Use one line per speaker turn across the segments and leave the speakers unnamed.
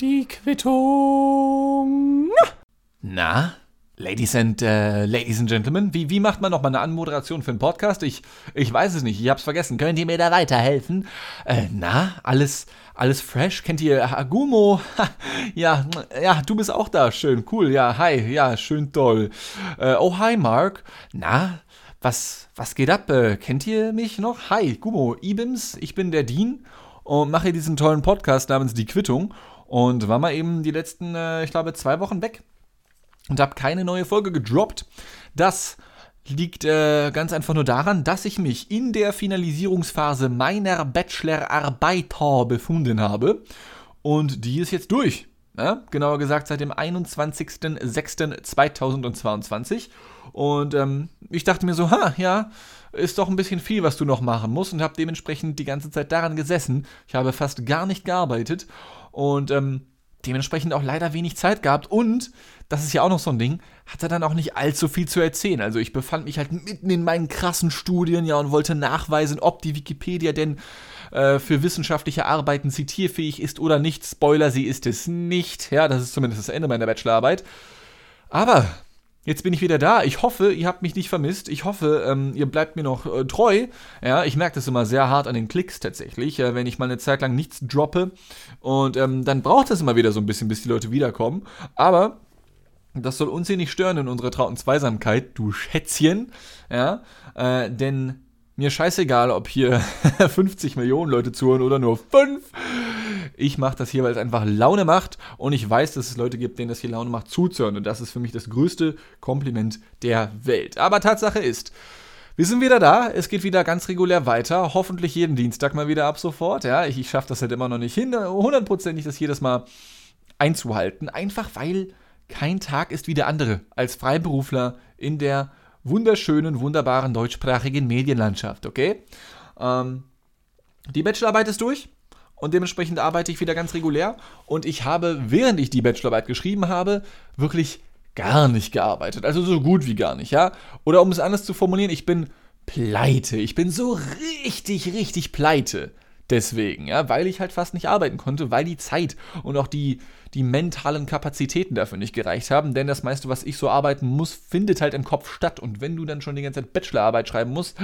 Die Quittung. Na, Ladies and, uh, Ladies and Gentlemen, wie, wie macht man noch mal eine Anmoderation für einen Podcast? Ich, ich weiß es nicht, ich hab's vergessen. Könnt ihr mir da weiterhelfen? Äh, na, alles, alles fresh? Kennt ihr Agumo? ja, ja, du bist auch da. Schön, cool. Ja, hi, ja, schön toll. Äh, oh, hi, Mark. Na, was, was geht ab? Äh, kennt ihr mich noch? Hi, Gumo, Ibims, ich bin der Dean und mache diesen tollen Podcast namens Die Quittung und war mal eben die letzten, äh, ich glaube, zwei Wochen weg und habe keine neue Folge gedroppt. Das liegt äh, ganz einfach nur daran, dass ich mich in der Finalisierungsphase meiner Bachelorarbeit befunden habe. Und die ist jetzt durch. Ja? Genauer gesagt seit dem 21.06.2022. Und ähm, ich dachte mir so, ha, ja, ist doch ein bisschen viel, was du noch machen musst. Und habe dementsprechend die ganze Zeit daran gesessen. Ich habe fast gar nicht gearbeitet. Und ähm, dementsprechend auch leider wenig Zeit gehabt und das ist ja auch noch so ein Ding, hatte dann auch nicht allzu viel zu erzählen. Also ich befand mich halt mitten in meinen krassen Studien, ja, und wollte nachweisen, ob die Wikipedia denn äh, für wissenschaftliche Arbeiten zitierfähig ist oder nicht. Spoiler, sie ist es nicht. Ja, das ist zumindest das Ende meiner Bachelorarbeit. Aber Jetzt bin ich wieder da. Ich hoffe, ihr habt mich nicht vermisst. Ich hoffe, ähm, ihr bleibt mir noch äh, treu. Ja, ich merke das immer sehr hart an den Klicks tatsächlich, äh, wenn ich mal eine Zeit lang nichts droppe. Und ähm, dann braucht es immer wieder so ein bisschen, bis die Leute wiederkommen. Aber das soll uns hier nicht stören in unserer trauten Zweisamkeit, du Schätzchen. Ja, äh, denn mir scheißegal, ob hier 50 Millionen Leute zuhören oder nur 5. Ich mache das hier, weil es einfach Laune macht und ich weiß, dass es Leute gibt, denen das hier Laune macht, zuzuhören. Und das ist für mich das größte Kompliment der Welt. Aber Tatsache ist, wir sind wieder da. Es geht wieder ganz regulär weiter. Hoffentlich jeden Dienstag mal wieder ab sofort. Ja, ich, ich schaffe das halt immer noch nicht hin, hundertprozentig das jedes Mal einzuhalten. Einfach weil kein Tag ist wie der andere als Freiberufler in der wunderschönen, wunderbaren deutschsprachigen Medienlandschaft, okay? Ähm, die Bachelorarbeit ist durch und dementsprechend arbeite ich wieder ganz regulär und ich habe, während ich die Bachelorarbeit geschrieben habe, wirklich gar nicht gearbeitet. Also so gut wie gar nicht, ja? Oder um es anders zu formulieren, ich bin pleite. Ich bin so richtig, richtig pleite. Deswegen, ja, weil ich halt fast nicht arbeiten konnte, weil die Zeit und auch die, die mentalen Kapazitäten dafür nicht gereicht haben, denn das meiste, was ich so arbeiten muss, findet halt im Kopf statt. Und wenn du dann schon die ganze Zeit Bachelorarbeit schreiben musst,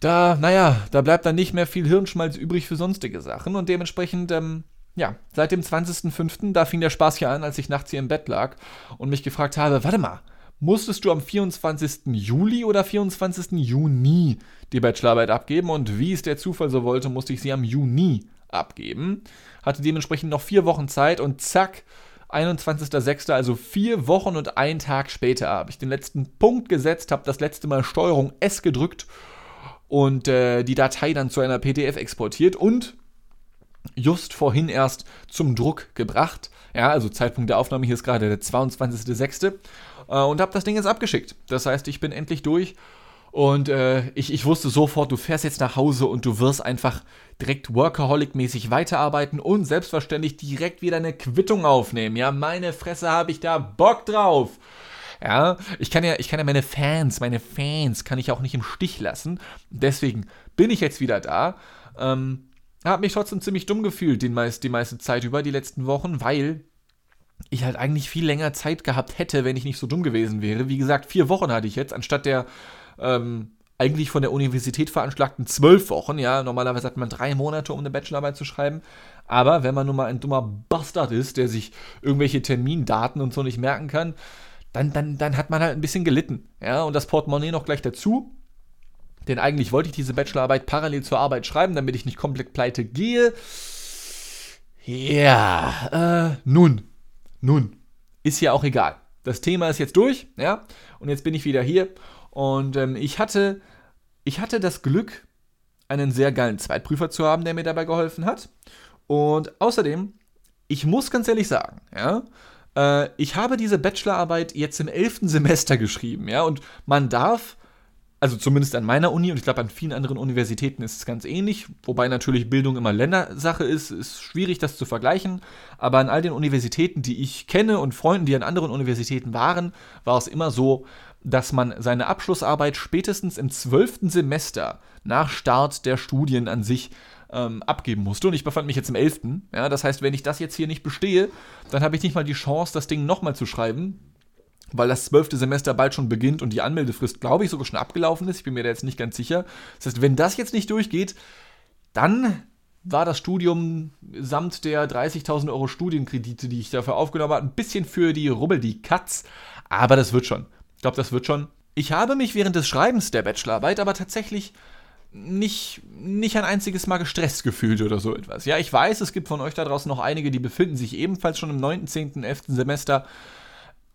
da, naja, da bleibt dann nicht mehr viel Hirnschmalz übrig für sonstige Sachen und dementsprechend, ähm, ja, seit dem 20.05., da fing der Spaß hier an, als ich nachts hier im Bett lag und mich gefragt habe, warte mal, musstest du am 24. Juli oder 24. Juni die Bachelorarbeit abgeben und wie es der Zufall so wollte, musste ich sie am Juni abgeben. Hatte dementsprechend noch vier Wochen Zeit und zack, 21.06., also vier Wochen und einen Tag später habe ich den letzten Punkt gesetzt, habe das letzte Mal Steuerung S gedrückt und äh, die Datei dann zu einer PDF exportiert und just vorhin erst zum Druck gebracht. Ja, also Zeitpunkt der Aufnahme hier ist gerade der 22.06. Äh, und habe das Ding jetzt abgeschickt. Das heißt, ich bin endlich durch und äh, ich, ich wusste sofort, du fährst jetzt nach Hause und du wirst einfach direkt Workaholic-mäßig weiterarbeiten und selbstverständlich direkt wieder eine Quittung aufnehmen. Ja, meine Fresse habe ich da Bock drauf. Ja, ich kann ja, ich kann ja meine Fans, meine Fans kann ich auch nicht im Stich lassen. Deswegen bin ich jetzt wieder da. Ähm, habe mich trotzdem ziemlich dumm gefühlt die, meist, die meiste Zeit über, die letzten Wochen, weil ich halt eigentlich viel länger Zeit gehabt hätte, wenn ich nicht so dumm gewesen wäre. Wie gesagt, vier Wochen hatte ich jetzt, anstatt der ähm, eigentlich von der Universität veranschlagten zwölf Wochen. Ja, normalerweise hat man drei Monate, um eine Bachelorarbeit zu schreiben. Aber wenn man nun mal ein dummer Bastard ist, der sich irgendwelche Termindaten und so nicht merken kann, dann, dann, dann hat man halt ein bisschen gelitten. Ja, und das Portemonnaie noch gleich dazu. Denn eigentlich wollte ich diese Bachelorarbeit parallel zur Arbeit schreiben, damit ich nicht komplett pleite gehe. Ja, äh, nun, nun, ist ja auch egal. Das Thema ist jetzt durch, ja, und jetzt bin ich wieder hier und ähm, ich hatte, ich hatte das Glück, einen sehr geilen Zweitprüfer zu haben, der mir dabei geholfen hat. Und außerdem, ich muss ganz ehrlich sagen, ja, äh, ich habe diese Bachelorarbeit jetzt im elften Semester geschrieben, ja, und man darf also zumindest an meiner Uni und ich glaube an vielen anderen Universitäten ist es ganz ähnlich, wobei natürlich Bildung immer Ländersache ist, ist schwierig das zu vergleichen, aber an all den Universitäten, die ich kenne und Freunden, die an anderen Universitäten waren, war es immer so, dass man seine Abschlussarbeit spätestens im zwölften Semester nach Start der Studien an sich ähm, abgeben musste. Und ich befand mich jetzt im 11. Ja, das heißt, wenn ich das jetzt hier nicht bestehe, dann habe ich nicht mal die Chance, das Ding nochmal zu schreiben, weil das zwölfte Semester bald schon beginnt und die Anmeldefrist, glaube ich, sogar schon abgelaufen ist. Ich bin mir da jetzt nicht ganz sicher. Das heißt, wenn das jetzt nicht durchgeht, dann war das Studium samt der 30.000 Euro Studienkredite, die ich dafür aufgenommen habe, ein bisschen für die Rubbel, die Katz. Aber das wird schon. Ich glaube, das wird schon. Ich habe mich während des Schreibens der Bachelorarbeit aber tatsächlich nicht, nicht ein einziges Mal gestresst gefühlt oder so etwas. Ja, ich weiß, es gibt von euch da draußen noch einige, die befinden sich ebenfalls schon im 9., 10., 11. Semester.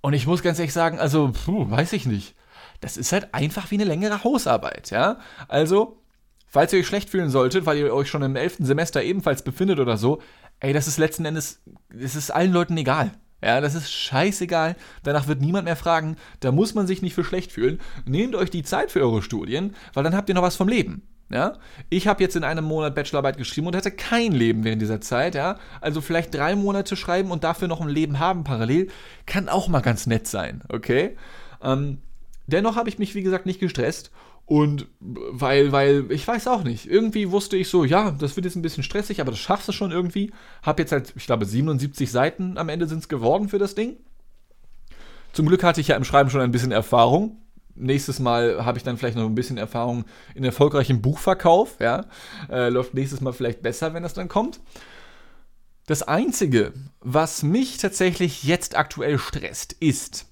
Und ich muss ganz ehrlich sagen, also, puh, weiß ich nicht. Das ist halt einfach wie eine längere Hausarbeit, ja. Also, falls ihr euch schlecht fühlen solltet, weil ihr euch schon im 11. Semester ebenfalls befindet oder so, ey, das ist letzten Endes, es ist allen Leuten egal. Ja, das ist scheißegal. Danach wird niemand mehr fragen. Da muss man sich nicht für schlecht fühlen. Nehmt euch die Zeit für eure Studien, weil dann habt ihr noch was vom Leben. Ja? Ich habe jetzt in einem Monat Bachelorarbeit geschrieben und hatte kein Leben während dieser Zeit. Ja? Also vielleicht drei Monate schreiben und dafür noch ein Leben haben parallel, kann auch mal ganz nett sein. Okay? Ähm, dennoch habe ich mich, wie gesagt, nicht gestresst. Und weil, weil, ich weiß auch nicht. Irgendwie wusste ich so, ja, das wird jetzt ein bisschen stressig, aber das schaffst du schon irgendwie. Hab jetzt halt, ich glaube, 77 Seiten am Ende sind es geworden für das Ding. Zum Glück hatte ich ja im Schreiben schon ein bisschen Erfahrung nächstes Mal habe ich dann vielleicht noch ein bisschen Erfahrung in erfolgreichem Buchverkauf. Ja? Äh, läuft nächstes Mal vielleicht besser, wenn das dann kommt. Das Einzige, was mich tatsächlich jetzt aktuell stresst, ist,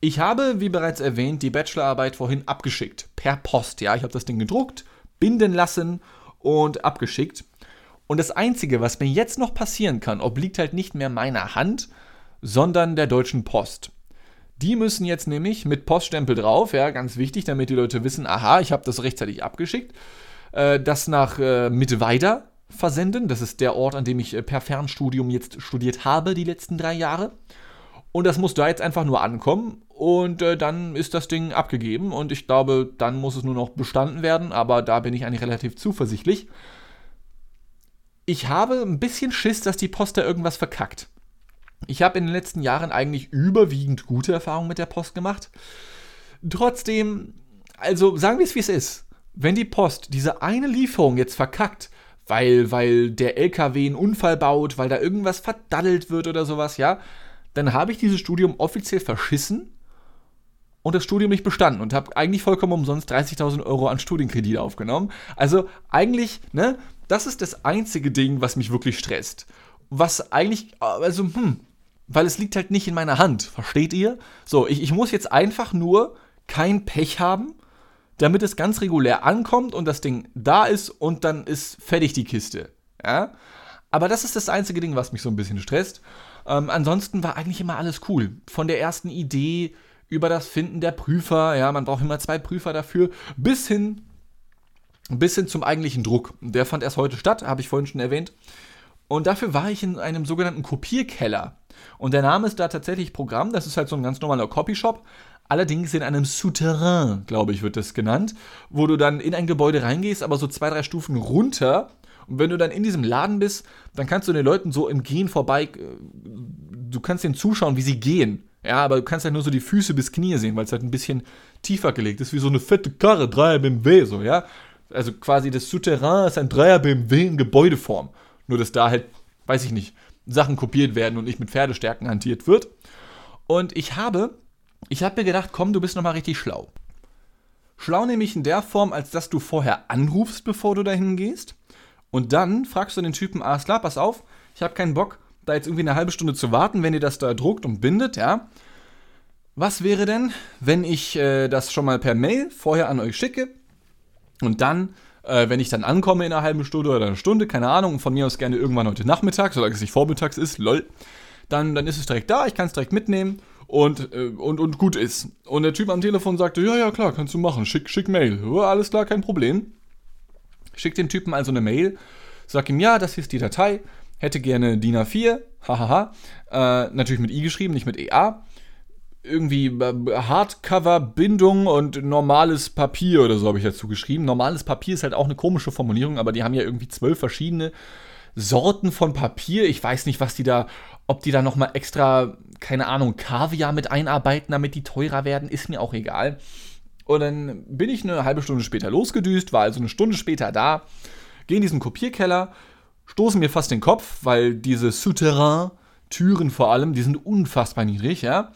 ich habe, wie bereits erwähnt, die Bachelorarbeit vorhin abgeschickt. Per Post, ja. Ich habe das Ding gedruckt, binden lassen und abgeschickt. Und das Einzige, was mir jetzt noch passieren kann, obliegt halt nicht mehr meiner Hand, sondern der Deutschen Post. Die müssen jetzt nämlich mit Poststempel drauf, ja, ganz wichtig, damit die Leute wissen, aha, ich habe das rechtzeitig abgeschickt, äh, das nach äh, Mittweida versenden. Das ist der Ort, an dem ich äh, per Fernstudium jetzt studiert habe, die letzten drei Jahre. Und das muss da jetzt einfach nur ankommen und äh, dann ist das Ding abgegeben und ich glaube, dann muss es nur noch bestanden werden, aber da bin ich eigentlich relativ zuversichtlich. Ich habe ein bisschen Schiss, dass die Post da irgendwas verkackt. Ich habe in den letzten Jahren eigentlich überwiegend gute Erfahrungen mit der Post gemacht. Trotzdem, also sagen wir es wie es ist. Wenn die Post diese eine Lieferung jetzt verkackt, weil, weil der LKW einen Unfall baut, weil da irgendwas verdaddelt wird oder sowas, ja, dann habe ich dieses Studium offiziell verschissen und das Studium nicht bestanden und habe eigentlich vollkommen umsonst 30.000 Euro an Studienkredit aufgenommen. Also eigentlich, ne, das ist das einzige Ding, was mich wirklich stresst. Was eigentlich, also, hm, weil es liegt halt nicht in meiner Hand, versteht ihr? So, ich, ich muss jetzt einfach nur kein Pech haben, damit es ganz regulär ankommt und das Ding da ist und dann ist fertig die Kiste. Ja? Aber das ist das einzige Ding, was mich so ein bisschen stresst. Ähm, ansonsten war eigentlich immer alles cool. Von der ersten Idee über das Finden der Prüfer, ja, man braucht immer zwei Prüfer dafür, bis hin, bis hin zum eigentlichen Druck. Der fand erst heute statt, habe ich vorhin schon erwähnt. Und dafür war ich in einem sogenannten Kopierkeller. Und der Name ist da tatsächlich Programm. Das ist halt so ein ganz normaler Copyshop. Allerdings in einem Souterrain, glaube ich, wird das genannt, wo du dann in ein Gebäude reingehst, aber so zwei, drei Stufen runter. Und wenn du dann in diesem Laden bist, dann kannst du den Leuten so im Gehen vorbei, äh, du kannst denen zuschauen, wie sie gehen. Ja, aber du kannst halt nur so die Füße bis Knie sehen, weil es halt ein bisschen tiefer gelegt ist, wie so eine fette Karre, Dreier BMW, so, ja. Also quasi das Souterrain ist ein Dreier BMW in Gebäudeform. Nur, dass da halt, weiß ich nicht, Sachen kopiert werden und nicht mit Pferdestärken hantiert wird. Und ich habe, ich habe mir gedacht, komm, du bist nochmal richtig schlau. Schlau nämlich in der Form, als dass du vorher anrufst, bevor du dahin gehst. Und dann fragst du den Typen, alles klar, pass auf, ich habe keinen Bock, da jetzt irgendwie eine halbe Stunde zu warten, wenn ihr das da druckt und bindet, ja. Was wäre denn, wenn ich äh, das schon mal per Mail vorher an euch schicke und dann äh, wenn ich dann ankomme in einer halben Stunde oder einer Stunde, keine Ahnung, von mir aus gerne irgendwann heute Nachmittag, solange es nicht vormittags ist, lol, dann, dann ist es direkt da, ich kann es direkt mitnehmen und, äh, und, und gut ist. Und der Typ am Telefon sagte, ja, ja, klar, kannst du machen, schick, schick Mail. Ja, alles klar, kein Problem. Schick dem Typen also eine Mail, sag ihm, ja, das hier ist die Datei, hätte gerne DIN A4, hahaha, äh, natürlich mit I geschrieben, nicht mit EA irgendwie äh, Hardcover-Bindung und normales Papier oder so habe ich dazu geschrieben. Normales Papier ist halt auch eine komische Formulierung, aber die haben ja irgendwie zwölf verschiedene Sorten von Papier. Ich weiß nicht, was die da, ob die da nochmal extra, keine Ahnung, Kaviar mit einarbeiten, damit die teurer werden, ist mir auch egal. Und dann bin ich eine halbe Stunde später losgedüst, war also eine Stunde später da. gehe in diesen Kopierkeller, stoße mir fast den Kopf, weil diese Souterrain-Türen vor allem, die sind unfassbar niedrig, ja.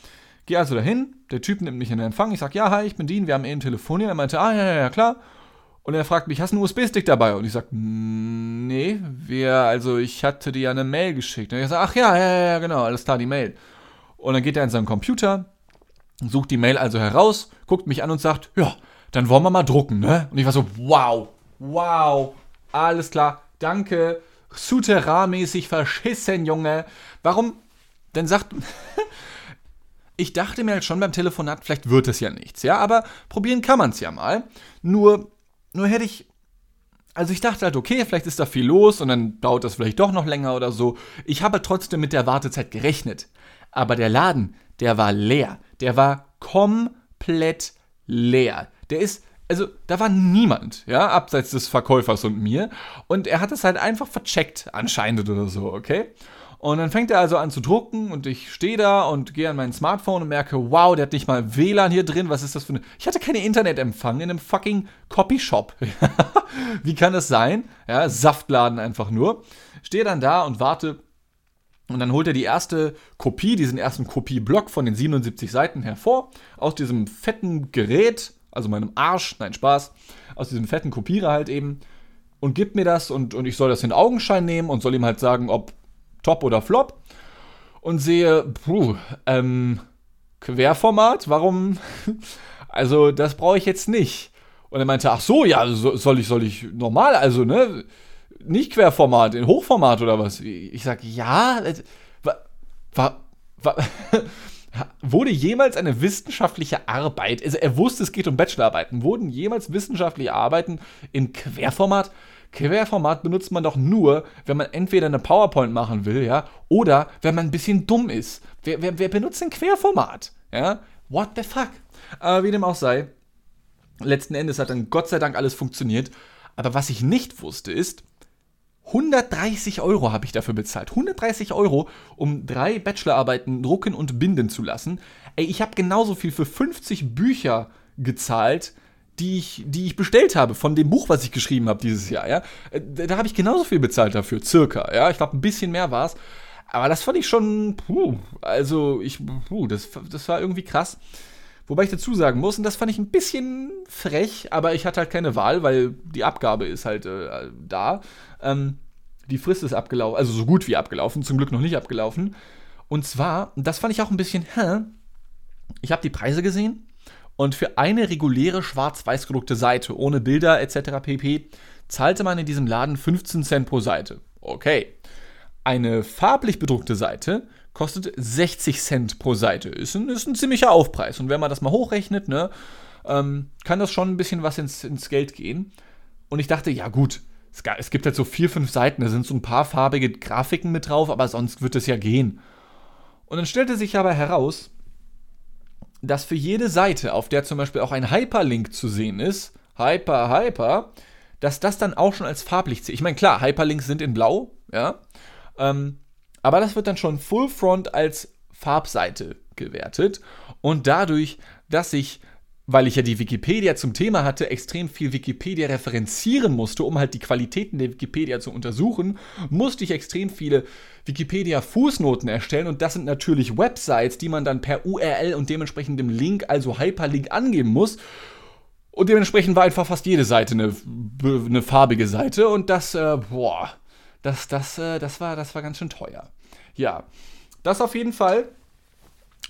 Gehe also dahin, der Typ nimmt mich in den Empfang, ich sage, ja, hi, ich bin Dean, wir haben eben telefoniert. Er meinte, ah, ja, ja, ja, klar. Und er fragt mich, hast du einen USB-Stick dabei? Und ich sage, nee, wir, also ich hatte dir ja eine Mail geschickt. Und er sagt, ach ja, ja, ja, genau, alles klar, die Mail. Und dann geht er in seinen Computer, sucht die Mail also heraus, guckt mich an und sagt, ja, dann wollen wir mal drucken, ne? Und ich war so, wow, wow, alles klar, danke, Souterrain-mäßig verschissen, Junge. Warum? Dann sagt, ich dachte mir halt schon beim Telefonat, vielleicht wird es ja nichts, ja, aber probieren kann man es ja mal. Nur, nur hätte ich, also ich dachte halt, okay, vielleicht ist da viel los und dann dauert das vielleicht doch noch länger oder so. Ich habe trotzdem mit der Wartezeit gerechnet. Aber der Laden, der war leer. Der war komplett leer. Der ist, also da war niemand, ja, abseits des Verkäufers und mir. Und er hat es halt einfach vercheckt, anscheinend oder so, okay? Und dann fängt er also an zu drucken und ich stehe da und gehe an mein Smartphone und merke, wow, der hat nicht mal WLAN hier drin. Was ist das für eine. Ich hatte keine Internetempfang in einem fucking Copyshop. Wie kann das sein? Ja, Saftladen einfach nur. Stehe dann da und warte. Und dann holt er die erste Kopie, diesen ersten Kopieblock von den 77 Seiten hervor, aus diesem fetten Gerät, also meinem Arsch, nein, Spaß, aus diesem fetten Kopierer halt eben, und gibt mir das und, und ich soll das in Augenschein nehmen und soll ihm halt sagen, ob Top oder Flop und sehe, puh, ähm, Querformat, warum? Also, das brauche ich jetzt nicht. Und er meinte, ach so, ja, soll ich, soll ich normal, also, ne? Nicht Querformat, in Hochformat oder was? Ich sag, ja, war, war, war wurde jemals eine wissenschaftliche Arbeit, also er wusste, es geht um Bachelorarbeiten, wurden jemals wissenschaftliche Arbeiten in Querformat? Querformat benutzt man doch nur, wenn man entweder eine PowerPoint machen will, ja, oder wenn man ein bisschen dumm ist. Wer, wer, wer benutzt ein Querformat? Ja? What the fuck? Aber wie dem auch sei, letzten Endes hat dann Gott sei Dank alles funktioniert. Aber was ich nicht wusste ist, 130 Euro habe ich dafür bezahlt. 130 Euro, um drei Bachelorarbeiten drucken und binden zu lassen. Ey, ich habe genauso viel für 50 Bücher gezahlt, die ich, die ich bestellt habe von dem Buch, was ich geschrieben habe dieses Jahr, ja, äh, da habe ich genauso viel bezahlt dafür, circa, ja, ich glaube, ein bisschen mehr war es. Aber das fand ich schon, puh, also ich, puh, das, das war irgendwie krass. Wobei ich dazu sagen muss, und das fand ich ein bisschen frech, aber ich hatte halt keine Wahl, weil die Abgabe ist halt äh, da. Ähm, die Frist ist abgelaufen, also so gut wie abgelaufen, zum Glück noch nicht abgelaufen. Und zwar, das fand ich auch ein bisschen, hä? Ich habe die Preise gesehen und für eine reguläre schwarz-weiß gedruckte Seite ohne Bilder etc. pp. zahlte man in diesem Laden 15 Cent pro Seite. Okay. Eine farblich bedruckte Seite kostet 60 Cent pro Seite. Ist ein, ist ein ziemlicher Aufpreis. Und wenn man das mal hochrechnet, ne, ähm, kann das schon ein bisschen was ins, ins Geld gehen. Und ich dachte, ja gut, es, es gibt halt so vier, fünf Seiten, da sind so ein paar farbige Grafiken mit drauf, aber sonst wird es ja gehen. Und dann stellte sich aber heraus, dass für jede Seite, auf der zum Beispiel auch ein Hyperlink zu sehen ist, Hyper, Hyper, dass das dann auch schon als farblich zählt. Ich meine, klar, Hyperlinks sind in Blau, ja, ähm, aber das wird dann schon Full Front als Farbseite gewertet und dadurch, dass ich weil ich ja die Wikipedia zum Thema hatte, extrem viel Wikipedia referenzieren musste, um halt die Qualitäten der Wikipedia zu untersuchen, musste ich extrem viele Wikipedia-Fußnoten erstellen und das sind natürlich Websites, die man dann per URL und dementsprechendem Link, also Hyperlink, angeben muss. Und dementsprechend war einfach fast jede Seite eine, eine farbige Seite und das, äh, boah, das, das, äh, das, war, das war ganz schön teuer. Ja, das auf jeden Fall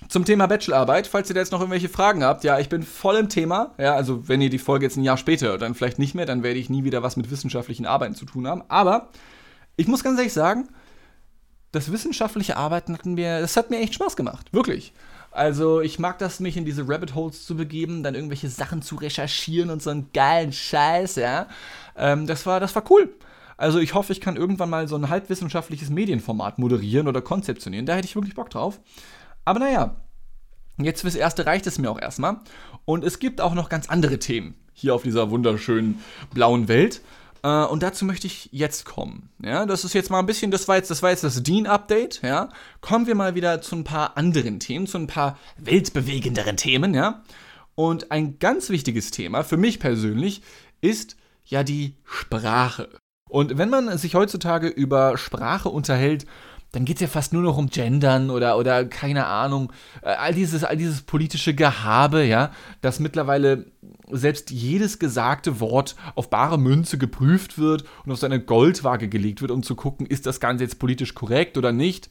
zum Thema Bachelorarbeit, falls ihr da jetzt noch irgendwelche Fragen habt, ja, ich bin voll im Thema. Ja, also wenn ihr die Folge jetzt ein Jahr später dann vielleicht nicht mehr, dann werde ich nie wieder was mit wissenschaftlichen Arbeiten zu tun haben. Aber ich muss ganz ehrlich sagen, das wissenschaftliche Arbeiten hat mir, das hat mir echt Spaß gemacht, wirklich. Also ich mag das, mich in diese Rabbit Holes zu begeben, dann irgendwelche Sachen zu recherchieren und so einen geilen Scheiß, ja. Ähm, das war, das war cool. Also ich hoffe, ich kann irgendwann mal so ein halbwissenschaftliches Medienformat moderieren oder konzeptionieren. Da hätte ich wirklich Bock drauf. Aber naja, jetzt fürs Erste reicht es mir auch erstmal. Und es gibt auch noch ganz andere Themen hier auf dieser wunderschönen blauen Welt. Äh, und dazu möchte ich jetzt kommen. Ja, das ist jetzt mal ein bisschen, das war jetzt das, war jetzt das Dean-Update. Ja, kommen wir mal wieder zu ein paar anderen Themen, zu ein paar weltbewegenderen Themen. Ja, und ein ganz wichtiges Thema für mich persönlich ist ja die Sprache. Und wenn man sich heutzutage über Sprache unterhält, dann geht es ja fast nur noch um Gendern oder, oder keine Ahnung, äh, all dieses, all dieses politische Gehabe, ja, dass mittlerweile selbst jedes gesagte Wort auf bare Münze geprüft wird und auf seine Goldwaage gelegt wird, um zu gucken, ist das Ganze jetzt politisch korrekt oder nicht.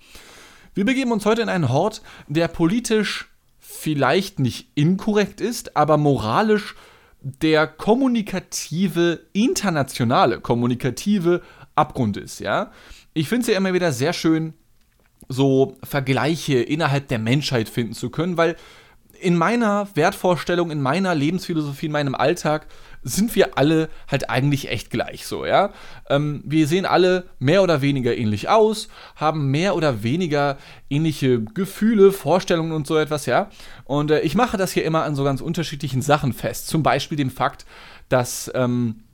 Wir begeben uns heute in einen Hort, der politisch vielleicht nicht inkorrekt ist, aber moralisch der kommunikative, internationale, kommunikative Abgrund ist, ja. Ich finde es ja immer wieder sehr schön, so Vergleiche innerhalb der Menschheit finden zu können, weil in meiner Wertvorstellung, in meiner Lebensphilosophie, in meinem Alltag sind wir alle halt eigentlich echt gleich so, ja. Ähm, wir sehen alle mehr oder weniger ähnlich aus, haben mehr oder weniger ähnliche Gefühle, Vorstellungen und so etwas, ja. Und äh, ich mache das hier immer an so ganz unterschiedlichen Sachen fest. Zum Beispiel dem Fakt, dass, ähm,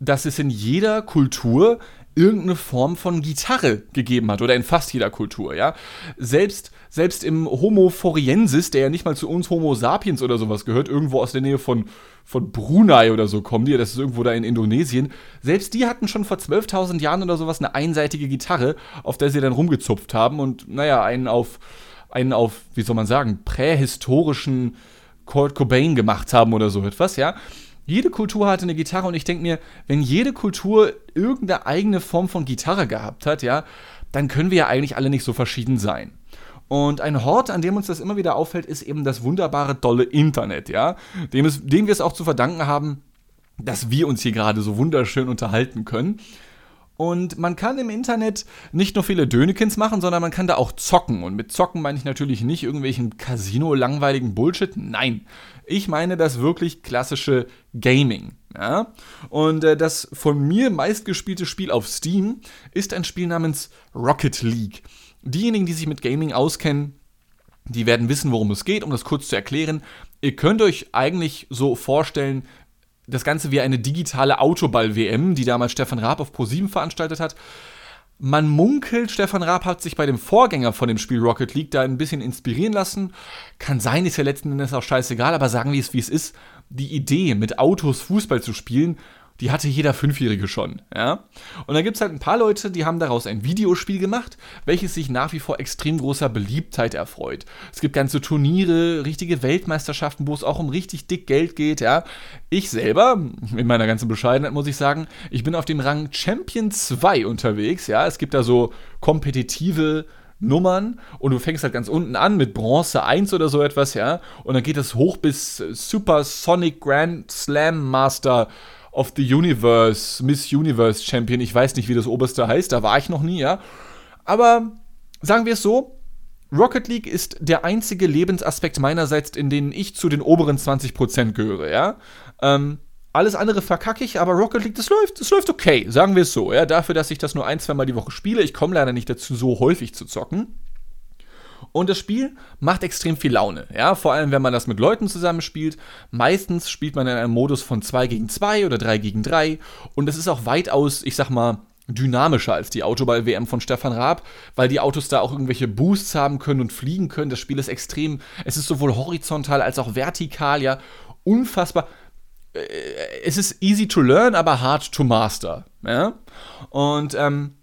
dass es in jeder Kultur irgendeine Form von Gitarre gegeben hat oder in fast jeder Kultur, ja. Selbst, selbst im Homo foriensis, der ja nicht mal zu uns Homo sapiens oder sowas gehört, irgendwo aus der Nähe von, von Brunei oder so kommen die, das ist irgendwo da in Indonesien, selbst die hatten schon vor 12.000 Jahren oder sowas eine einseitige Gitarre, auf der sie dann rumgezupft haben und, naja, einen auf, einen auf, wie soll man sagen, prähistorischen Kurt Cobain gemacht haben oder so etwas, ja. Jede Kultur hatte eine Gitarre und ich denke mir, wenn jede Kultur irgendeine eigene Form von Gitarre gehabt hat, ja, dann können wir ja eigentlich alle nicht so verschieden sein. Und ein Hort, an dem uns das immer wieder auffällt, ist eben das wunderbare, dolle Internet, ja, dem, es, dem wir es auch zu verdanken haben, dass wir uns hier gerade so wunderschön unterhalten können. Und man kann im Internet nicht nur viele Dönekins machen, sondern man kann da auch zocken. Und mit zocken meine ich natürlich nicht irgendwelchen Casino-langweiligen Bullshit. Nein, ich meine das wirklich klassische Gaming. Ja? Und äh, das von mir meistgespielte Spiel auf Steam ist ein Spiel namens Rocket League. Diejenigen, die sich mit Gaming auskennen, die werden wissen, worum es geht, um das kurz zu erklären. Ihr könnt euch eigentlich so vorstellen, das Ganze wie eine digitale Autoball-WM, die damals Stefan Raab auf Pro7 veranstaltet hat. Man munkelt, Stefan Raab hat sich bei dem Vorgänger von dem Spiel Rocket League da ein bisschen inspirieren lassen. Kann sein, ist ja letzten Endes auch scheißegal, aber sagen wir es, wie es ist. Die Idee, mit Autos Fußball zu spielen, die hatte jeder Fünfjährige schon, ja. Und dann gibt es halt ein paar Leute, die haben daraus ein Videospiel gemacht, welches sich nach wie vor extrem großer Beliebtheit erfreut. Es gibt ganze Turniere, richtige Weltmeisterschaften, wo es auch um richtig dick Geld geht, ja. Ich selber, in meiner ganzen Bescheidenheit muss ich sagen, ich bin auf dem Rang Champion 2 unterwegs, ja. Es gibt da so kompetitive Nummern und du fängst halt ganz unten an mit Bronze 1 oder so etwas, ja. Und dann geht es hoch bis Super Sonic Grand Slam Master of the Universe, Miss Universe Champion. Ich weiß nicht, wie das oberste heißt, da war ich noch nie, ja. Aber sagen wir es so, Rocket League ist der einzige Lebensaspekt meinerseits, in den ich zu den oberen 20% gehöre, ja. Ähm, alles andere verkacke ich, aber Rocket League, das läuft, das läuft okay, sagen wir es so, ja. Dafür, dass ich das nur ein, zwei Mal die Woche spiele, ich komme leider nicht dazu, so häufig zu zocken. Und das Spiel macht extrem viel Laune, ja, vor allem wenn man das mit Leuten zusammenspielt. Meistens spielt man in einem Modus von 2 gegen 2 oder 3 gegen 3 und es ist auch weitaus, ich sag mal, dynamischer als die Autoball-WM von Stefan Raab, weil die Autos da auch irgendwelche Boosts haben können und fliegen können. Das Spiel ist extrem, es ist sowohl horizontal als auch vertikal, ja, unfassbar. Äh, es ist easy to learn, aber hard to master, ja. Und ähm,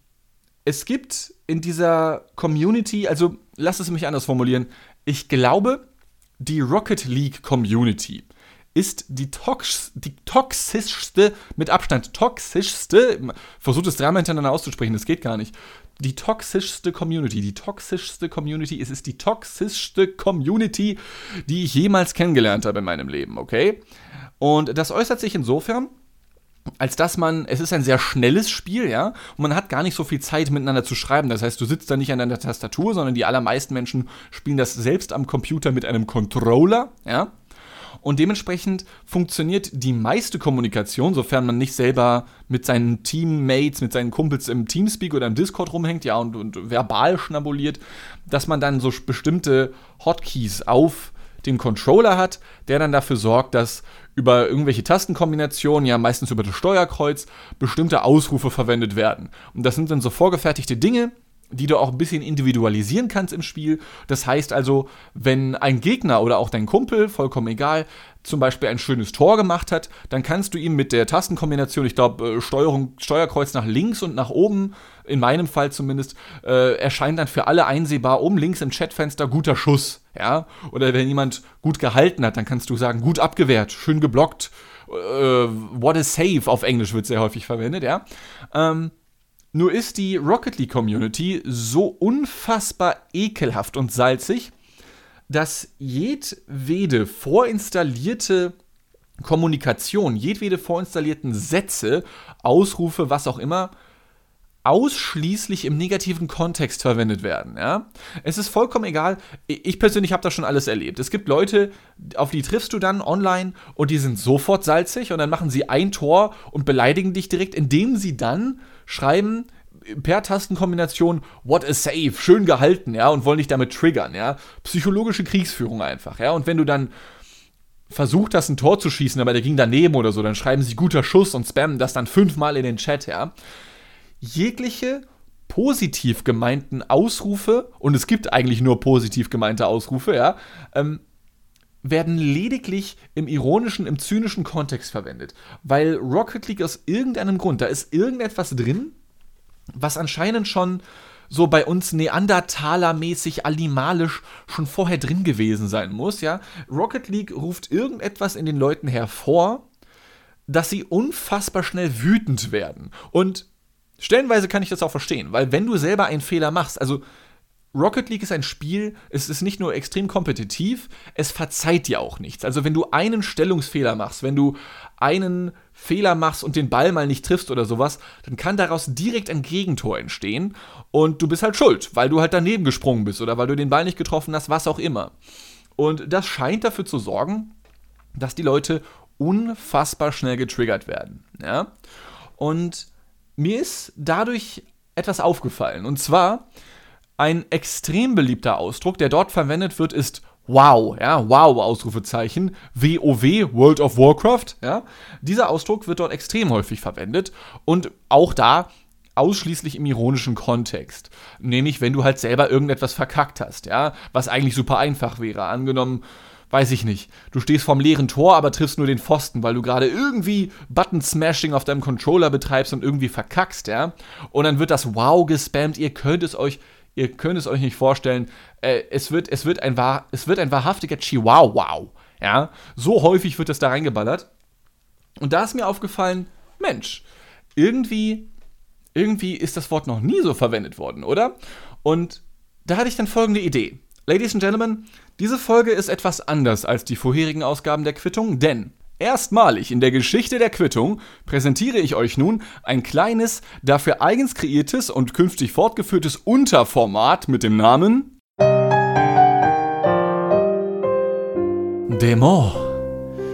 es gibt in dieser Community, also lass es mich anders formulieren. Ich glaube, die Rocket League Community ist die, tox die toxischste, mit Abstand toxischste, versucht es dreimal hintereinander auszusprechen, das geht gar nicht. Die toxischste Community, die toxischste Community, es ist die toxischste Community, die ich jemals kennengelernt habe in meinem Leben, okay? Und das äußert sich insofern, als dass man, es ist ein sehr schnelles Spiel, ja, und man hat gar nicht so viel Zeit miteinander zu schreiben. Das heißt, du sitzt da nicht an deiner Tastatur, sondern die allermeisten Menschen spielen das selbst am Computer mit einem Controller, ja. Und dementsprechend funktioniert die meiste Kommunikation, sofern man nicht selber mit seinen Teammates, mit seinen Kumpels im Teamspeak oder im Discord rumhängt, ja, und, und verbal schnabuliert, dass man dann so bestimmte Hotkeys auf den Controller hat, der dann dafür sorgt, dass über irgendwelche Tastenkombinationen, ja meistens über das Steuerkreuz, bestimmte Ausrufe verwendet werden. Und das sind dann so vorgefertigte Dinge, die du auch ein bisschen individualisieren kannst im Spiel. Das heißt also, wenn ein Gegner oder auch dein Kumpel, vollkommen egal, zum Beispiel ein schönes Tor gemacht hat, dann kannst du ihm mit der Tastenkombination, ich glaube, äh, Steuerung, Steuerkreuz nach links und nach oben, in meinem Fall zumindest, äh, erscheint dann für alle einsehbar oben links im Chatfenster guter Schuss. Ja? Oder wenn jemand gut gehalten hat, dann kannst du sagen, gut abgewehrt, schön geblockt, äh, what a save auf Englisch wird sehr häufig verwendet, ja. Ähm, nur ist die Rocket League Community so unfassbar ekelhaft und salzig, dass jedwede vorinstallierte Kommunikation, jedwede vorinstallierten Sätze, Ausrufe, was auch immer, ausschließlich im negativen Kontext verwendet werden. Ja? Es ist vollkommen egal. Ich persönlich habe das schon alles erlebt. Es gibt Leute, auf die triffst du dann online und die sind sofort salzig und dann machen sie ein Tor und beleidigen dich direkt, indem sie dann schreiben, per Tastenkombination what a save, schön gehalten, ja, und wollen dich damit triggern, ja. Psychologische Kriegsführung einfach, ja. Und wenn du dann versucht hast, ein Tor zu schießen, aber der ging daneben oder so, dann schreiben sie guter Schuss und spammen das dann fünfmal in den Chat, ja. Jegliche positiv gemeinten Ausrufe, und es gibt eigentlich nur positiv gemeinte Ausrufe, ja, ähm, werden lediglich im ironischen, im zynischen Kontext verwendet. Weil Rocket League aus irgendeinem Grund, da ist irgendetwas drin, was anscheinend schon so bei uns Neandertaler-mäßig, animalisch schon vorher drin gewesen sein muss, ja. Rocket League ruft irgendetwas in den Leuten hervor, dass sie unfassbar schnell wütend werden. Und stellenweise kann ich das auch verstehen, weil wenn du selber einen Fehler machst, also Rocket League ist ein Spiel, es ist nicht nur extrem kompetitiv, es verzeiht dir auch nichts. Also wenn du einen Stellungsfehler machst, wenn du einen Fehler machst und den Ball mal nicht triffst oder sowas, dann kann daraus direkt ein Gegentor entstehen und du bist halt schuld, weil du halt daneben gesprungen bist oder weil du den Ball nicht getroffen hast, was auch immer. Und das scheint dafür zu sorgen, dass die Leute unfassbar schnell getriggert werden. Ja? Und mir ist dadurch etwas aufgefallen. Und zwar, ein extrem beliebter Ausdruck, der dort verwendet wird, ist Wow, ja, wow, Ausrufezeichen, WoW, World of Warcraft, ja. Dieser Ausdruck wird dort extrem häufig verwendet und auch da ausschließlich im ironischen Kontext. Nämlich, wenn du halt selber irgendetwas verkackt hast, ja, was eigentlich super einfach wäre. Angenommen, weiß ich nicht, du stehst vorm leeren Tor, aber triffst nur den Pfosten, weil du gerade irgendwie Button-Smashing auf deinem Controller betreibst und irgendwie verkackst, ja. Und dann wird das Wow gespammt, ihr könnt es euch ihr könnt es euch nicht vorstellen, äh, es, wird, es, wird ein wahr, es wird ein wahrhaftiger Chihuahua. Ja? So häufig wird das da reingeballert. Und da ist mir aufgefallen, Mensch, irgendwie, irgendwie ist das Wort noch nie so verwendet worden, oder? Und da hatte ich dann folgende Idee. Ladies and Gentlemen, diese Folge ist etwas anders als die vorherigen Ausgaben der Quittung, denn Erstmalig in der Geschichte der Quittung präsentiere ich euch nun ein kleines, dafür eigens kreiertes und künftig fortgeführtes Unterformat mit dem Namen Demo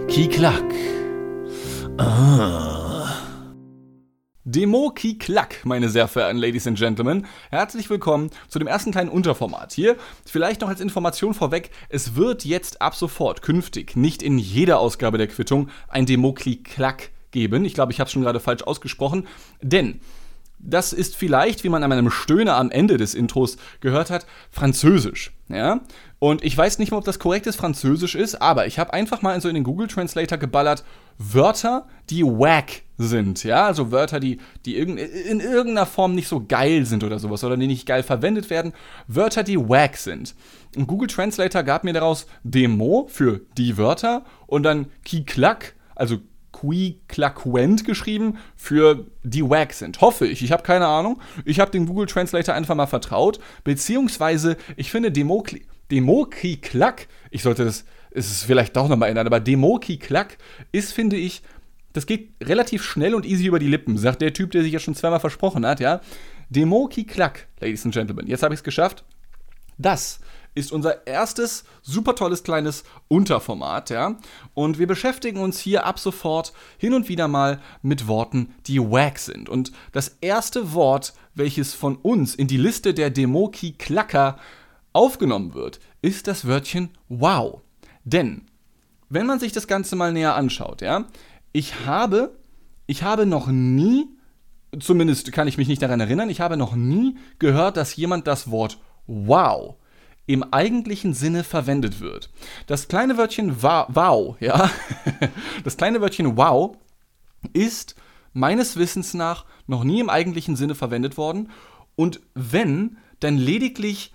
Kiklak. Ah. Demoki Klack, meine sehr verehrten Ladies and Gentlemen. Herzlich willkommen zu dem ersten kleinen Unterformat hier. Vielleicht noch als Information vorweg, es wird jetzt ab sofort künftig nicht in jeder Ausgabe der Quittung ein Demoki Klack geben. Ich glaube, ich habe es schon gerade falsch ausgesprochen, denn das ist vielleicht, wie man an meinem Stöhner am Ende des Intros gehört hat, Französisch. Ja? Und ich weiß nicht mehr, ob das korrektes Französisch ist, aber ich habe einfach mal so in den Google Translator geballert Wörter, die wack sind. Ja, also Wörter, die, die in irgendeiner Form nicht so geil sind oder sowas oder die nicht geil verwendet werden. Wörter, die wack sind. Und Google Translator gab mir daraus Demo für die Wörter und dann Ki-Klack, also Qui-Claquent geschrieben für die wack sind. Hoffe ich. Ich habe keine Ahnung. Ich habe den Google Translator einfach mal vertraut. Beziehungsweise, ich finde Demo Demoki Klack, ich sollte das, ist es vielleicht doch nochmal ändern, aber Demoki Klack ist, finde ich, das geht relativ schnell und easy über die Lippen, sagt der Typ, der sich ja schon zweimal versprochen hat, ja. Demoki Klack, Ladies and Gentlemen. Jetzt habe ich es geschafft. Das ist unser erstes super tolles kleines Unterformat, ja. Und wir beschäftigen uns hier ab sofort hin und wieder mal mit Worten, die wack sind. Und das erste Wort, welches von uns in die Liste der Demoki Klacker aufgenommen wird, ist das Wörtchen wow. Denn, wenn man sich das Ganze mal näher anschaut, ja, ich habe, ich habe noch nie, zumindest kann ich mich nicht daran erinnern, ich habe noch nie gehört, dass jemand das Wort wow im eigentlichen Sinne verwendet wird. Das kleine Wörtchen wow, ja, das kleine Wörtchen wow ist meines Wissens nach noch nie im eigentlichen Sinne verwendet worden und wenn, dann lediglich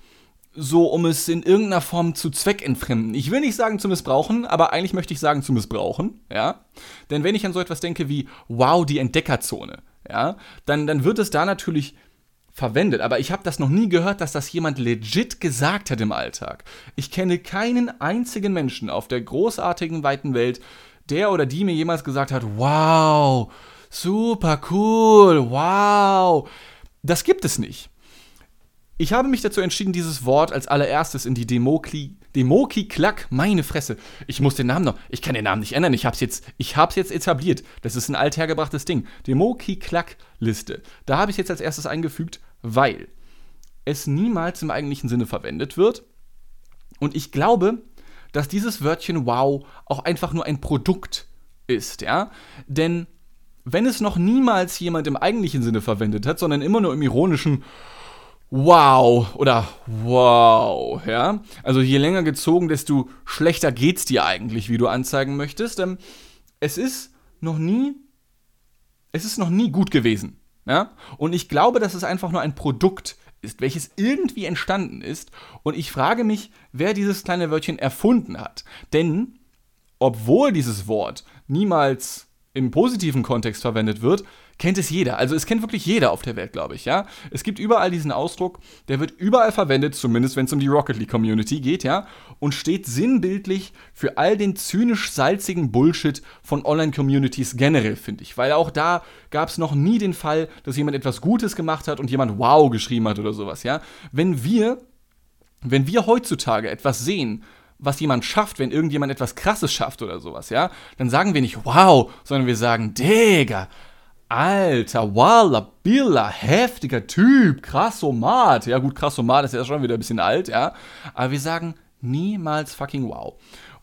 so, um es in irgendeiner Form zu zweckentfremden. Ich will nicht sagen zu missbrauchen, aber eigentlich möchte ich sagen zu missbrauchen, ja. Denn wenn ich an so etwas denke wie, wow, die Entdeckerzone, ja, dann, dann wird es da natürlich verwendet. Aber ich habe das noch nie gehört, dass das jemand legit gesagt hat im Alltag. Ich kenne keinen einzigen Menschen auf der großartigen, weiten Welt, der oder die mir jemals gesagt hat, wow, super cool, wow. Das gibt es nicht. Ich habe mich dazu entschieden, dieses Wort als allererstes in die Demokli, Demoki-Klack, meine Fresse. Ich muss den Namen noch, ich kann den Namen nicht ändern, ich hab's jetzt, ich hab's jetzt etabliert. Das ist ein althergebrachtes Ding. Demoki-Klack-Liste. Da habe ich jetzt als erstes eingefügt, weil es niemals im eigentlichen Sinne verwendet wird. Und ich glaube, dass dieses Wörtchen wow auch einfach nur ein Produkt ist, ja? Denn wenn es noch niemals jemand im eigentlichen Sinne verwendet hat, sondern immer nur im ironischen wow oder wow, ja. Also je länger gezogen, desto schlechter geht's dir eigentlich, wie du anzeigen möchtest. Ähm, es ist noch nie, es ist noch nie gut gewesen, ja. Und ich glaube, dass es einfach nur ein Produkt ist, welches irgendwie entstanden ist. Und ich frage mich, wer dieses kleine Wörtchen erfunden hat. Denn, obwohl dieses Wort niemals im positiven Kontext verwendet wird, kennt es jeder. Also es kennt wirklich jeder auf der Welt, glaube ich, ja. Es gibt überall diesen Ausdruck, der wird überall verwendet, zumindest wenn es um die Rocket League Community geht, ja, und steht sinnbildlich für all den zynisch-salzigen Bullshit von Online-Communities generell, finde ich. Weil auch da gab es noch nie den Fall, dass jemand etwas Gutes gemacht hat und jemand Wow geschrieben hat oder sowas, ja. Wenn wir, wenn wir heutzutage etwas sehen, was jemand schafft, wenn irgendjemand etwas Krasses schafft oder sowas, ja, dann sagen wir nicht wow, sondern wir sagen, Digga, Alter, Walla, Billa, heftiger Typ, krassomat. Ja, gut, krassomat ist ja schon wieder ein bisschen alt, ja. Aber wir sagen niemals fucking wow.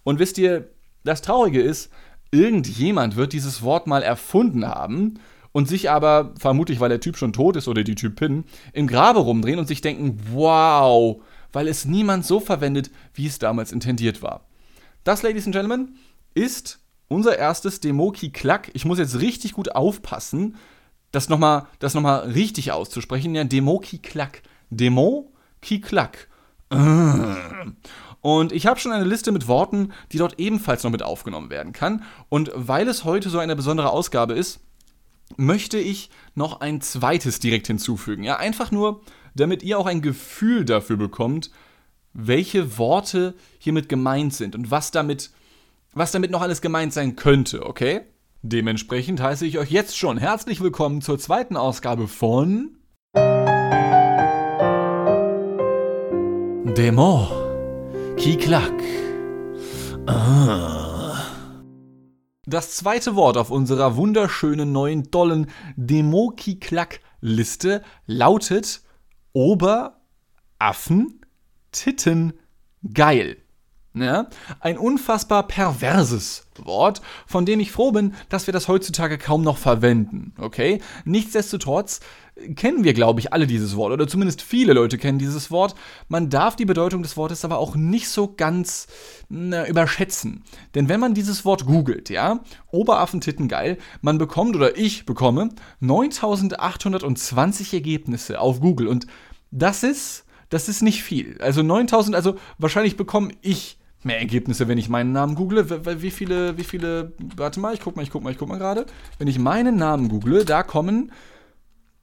Und wisst ihr, das Traurige ist, irgendjemand wird dieses Wort mal erfunden haben und sich aber, vermutlich weil der Typ schon tot ist oder die Typin, im Grabe rumdrehen und sich denken, wow, weil es niemand so verwendet, wie es damals intendiert war. Das, Ladies and Gentlemen, ist unser erstes Demoki-Klack. Ich muss jetzt richtig gut aufpassen, das nochmal noch, richtig auszusprechen. Ja, Demoki-Klack. Demo-Ki-Klack. Und ich habe schon eine Liste mit Worten, die dort ebenfalls noch mit aufgenommen werden kann. Und weil es heute so eine besondere Ausgabe ist, möchte ich noch ein zweites direkt hinzufügen. Ja, einfach nur, damit ihr auch ein Gefühl dafür bekommt, welche Worte hiermit gemeint sind und was damit was damit noch alles gemeint sein könnte, okay? Dementsprechend heiße ich euch jetzt schon herzlich willkommen zur zweiten Ausgabe von Demo Kiklak. Ah. Das zweite Wort auf unserer wunderschönen neuen dollen Demo Kiklak Liste lautet Oberaffen Titten geil. Ja, ein unfassbar perverses Wort, von dem ich froh bin, dass wir das heutzutage kaum noch verwenden. Okay? Nichtsdestotrotz kennen wir, glaube ich, alle dieses Wort, oder zumindest viele Leute kennen dieses Wort. Man darf die Bedeutung des Wortes aber auch nicht so ganz na, überschätzen. Denn wenn man dieses Wort googelt, ja, Oberaffentitten geil, man bekommt, oder ich bekomme, 9820 Ergebnisse auf Google. Und das ist das ist nicht viel. Also 9000, also wahrscheinlich bekomme ich mehr Ergebnisse, wenn ich meinen Namen google. Wie viele, wie viele, warte mal, ich guck mal, ich guck mal, ich guck mal gerade. Wenn ich meinen Namen google, da kommen,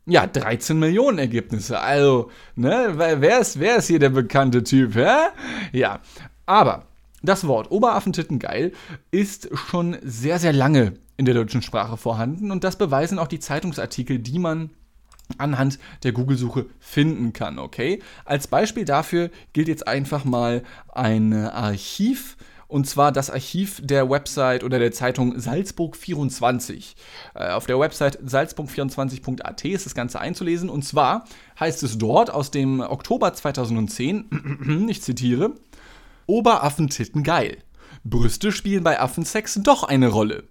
ja, 13 Millionen Ergebnisse. Also, ne, wer ist, wer ist hier der bekannte Typ, hä? Ja, aber das Wort Oberaffentitten geil ist schon sehr, sehr lange in der deutschen Sprache vorhanden und das beweisen auch die Zeitungsartikel, die man anhand der Google-Suche finden kann, okay? Als Beispiel dafür gilt jetzt einfach mal ein Archiv, und zwar das Archiv der Website oder der Zeitung Salzburg24. Äh, auf der Website salzburg24.at ist das Ganze einzulesen. Und zwar heißt es dort aus dem Oktober 2010, ich zitiere, Oberaffentitten geil. Brüste spielen bei Affensex doch eine Rolle.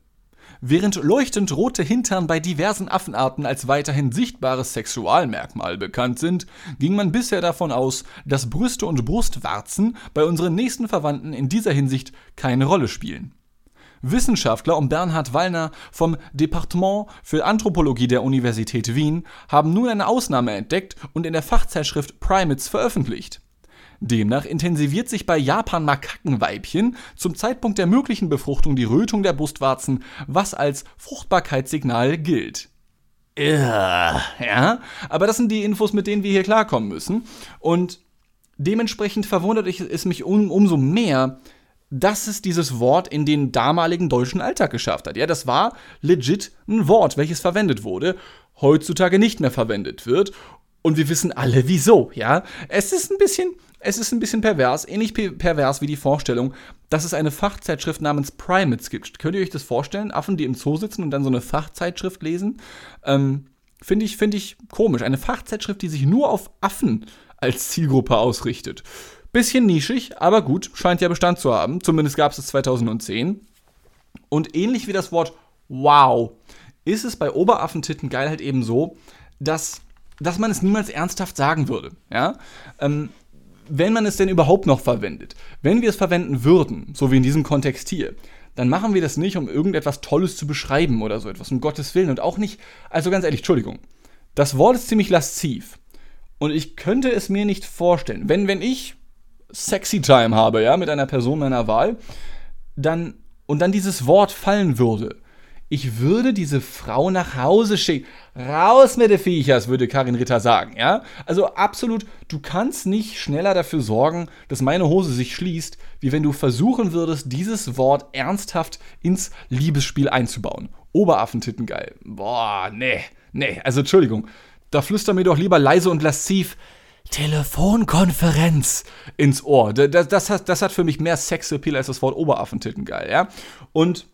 Während leuchtend rote Hintern bei diversen Affenarten als weiterhin sichtbares Sexualmerkmal bekannt sind, ging man bisher davon aus, dass Brüste und Brustwarzen bei unseren nächsten Verwandten in dieser Hinsicht keine Rolle spielen. Wissenschaftler um Bernhard Wallner vom Departement für Anthropologie der Universität Wien haben nun eine Ausnahme entdeckt und in der Fachzeitschrift Primates veröffentlicht. Demnach intensiviert sich bei Japan-Makakenweibchen zum Zeitpunkt der möglichen Befruchtung die Rötung der Brustwarzen, was als Fruchtbarkeitssignal gilt. Ja, aber das sind die Infos, mit denen wir hier klarkommen müssen. Und dementsprechend verwundert es mich um, umso mehr, dass es dieses Wort in den damaligen deutschen Alltag geschafft hat. Ja, das war legit ein Wort, welches verwendet wurde, heutzutage nicht mehr verwendet wird. Und wir wissen alle wieso, ja. Es ist ein bisschen, es ist ein bisschen pervers, ähnlich pervers wie die Vorstellung, dass es eine Fachzeitschrift namens Primates gibt. Könnt ihr euch das vorstellen? Affen, die im Zoo sitzen und dann so eine Fachzeitschrift lesen? Ähm, Finde ich, find ich komisch. Eine Fachzeitschrift, die sich nur auf Affen als Zielgruppe ausrichtet. Bisschen nischig, aber gut, scheint ja Bestand zu haben. Zumindest gab es es 2010. Und ähnlich wie das Wort wow, ist es bei Oberaffentitten geil halt eben so, dass, dass man es niemals ernsthaft sagen würde. Ja? Ähm, wenn man es denn überhaupt noch verwendet. Wenn wir es verwenden würden, so wie in diesem Kontext hier, dann machen wir das nicht, um irgendetwas Tolles zu beschreiben oder so etwas, um Gottes Willen. Und auch nicht, also ganz ehrlich, Entschuldigung, das Wort ist ziemlich lasziv. Und ich könnte es mir nicht vorstellen, wenn, wenn ich Sexy Time habe, ja, mit einer Person meiner Wahl, dann und dann dieses Wort fallen würde. Ich würde diese Frau nach Hause schicken. Raus mit den Viechers, würde Karin Ritter sagen, ja? Also absolut, du kannst nicht schneller dafür sorgen, dass meine Hose sich schließt, wie wenn du versuchen würdest, dieses Wort ernsthaft ins Liebesspiel einzubauen. Oberaffentitten geil. Boah, nee, nee, also Entschuldigung. Da flüster mir doch lieber leise und lasziv Telefonkonferenz ins Ohr. Das, das, hat, das hat für mich mehr Sexappeal als das Wort Oberaffentitten geil, ja. Und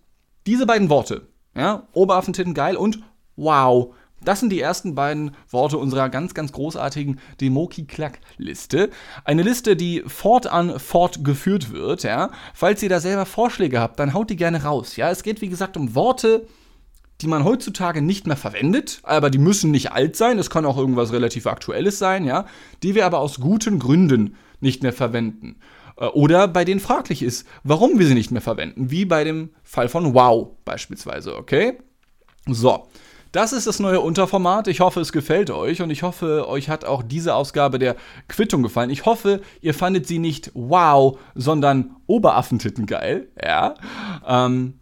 diese beiden Worte, ja, Oberaffentitten geil und wow, das sind die ersten beiden Worte unserer ganz, ganz großartigen Demoki-Klack-Liste. Eine Liste, die fortan fortgeführt wird, ja. Falls ihr da selber Vorschläge habt, dann haut die gerne raus, ja. Es geht, wie gesagt, um Worte, die man heutzutage nicht mehr verwendet, aber die müssen nicht alt sein, es kann auch irgendwas relativ Aktuelles sein, ja, die wir aber aus guten Gründen nicht mehr verwenden. Äh, oder bei denen fraglich ist, warum wir sie nicht mehr verwenden, wie bei dem Fall von Wow beispielsweise, okay? So, das ist das neue Unterformat. Ich hoffe, es gefällt euch und ich hoffe, euch hat auch diese Ausgabe der Quittung gefallen. Ich hoffe, ihr fandet sie nicht wow, sondern Oberaffentitten geil, ja. Ähm,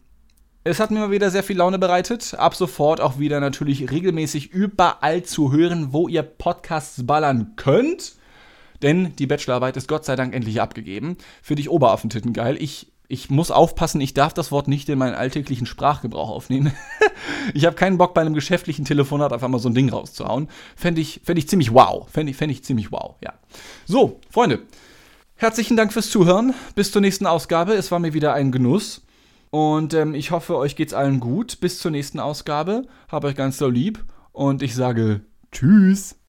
es hat mir mal wieder sehr viel Laune bereitet. Ab sofort auch wieder natürlich regelmäßig überall zu hören, wo ihr Podcasts ballern könnt. Denn die Bachelorarbeit ist Gott sei Dank endlich abgegeben. Für dich Oberaffentitten geil. Ich, ich muss aufpassen, ich darf das Wort nicht in meinen alltäglichen Sprachgebrauch aufnehmen. ich habe keinen Bock, bei einem geschäftlichen Telefonat auf einmal so ein Ding rauszuhauen. Fände ich, fänd ich ziemlich wow. Fände ich, fänd ich ziemlich wow, ja. So, Freunde. Herzlichen Dank fürs Zuhören. Bis zur nächsten Ausgabe. Es war mir wieder ein Genuss. Und ähm, ich hoffe, euch geht's allen gut. Bis zur nächsten Ausgabe. Hab euch ganz so lieb. Und ich sage Tschüss.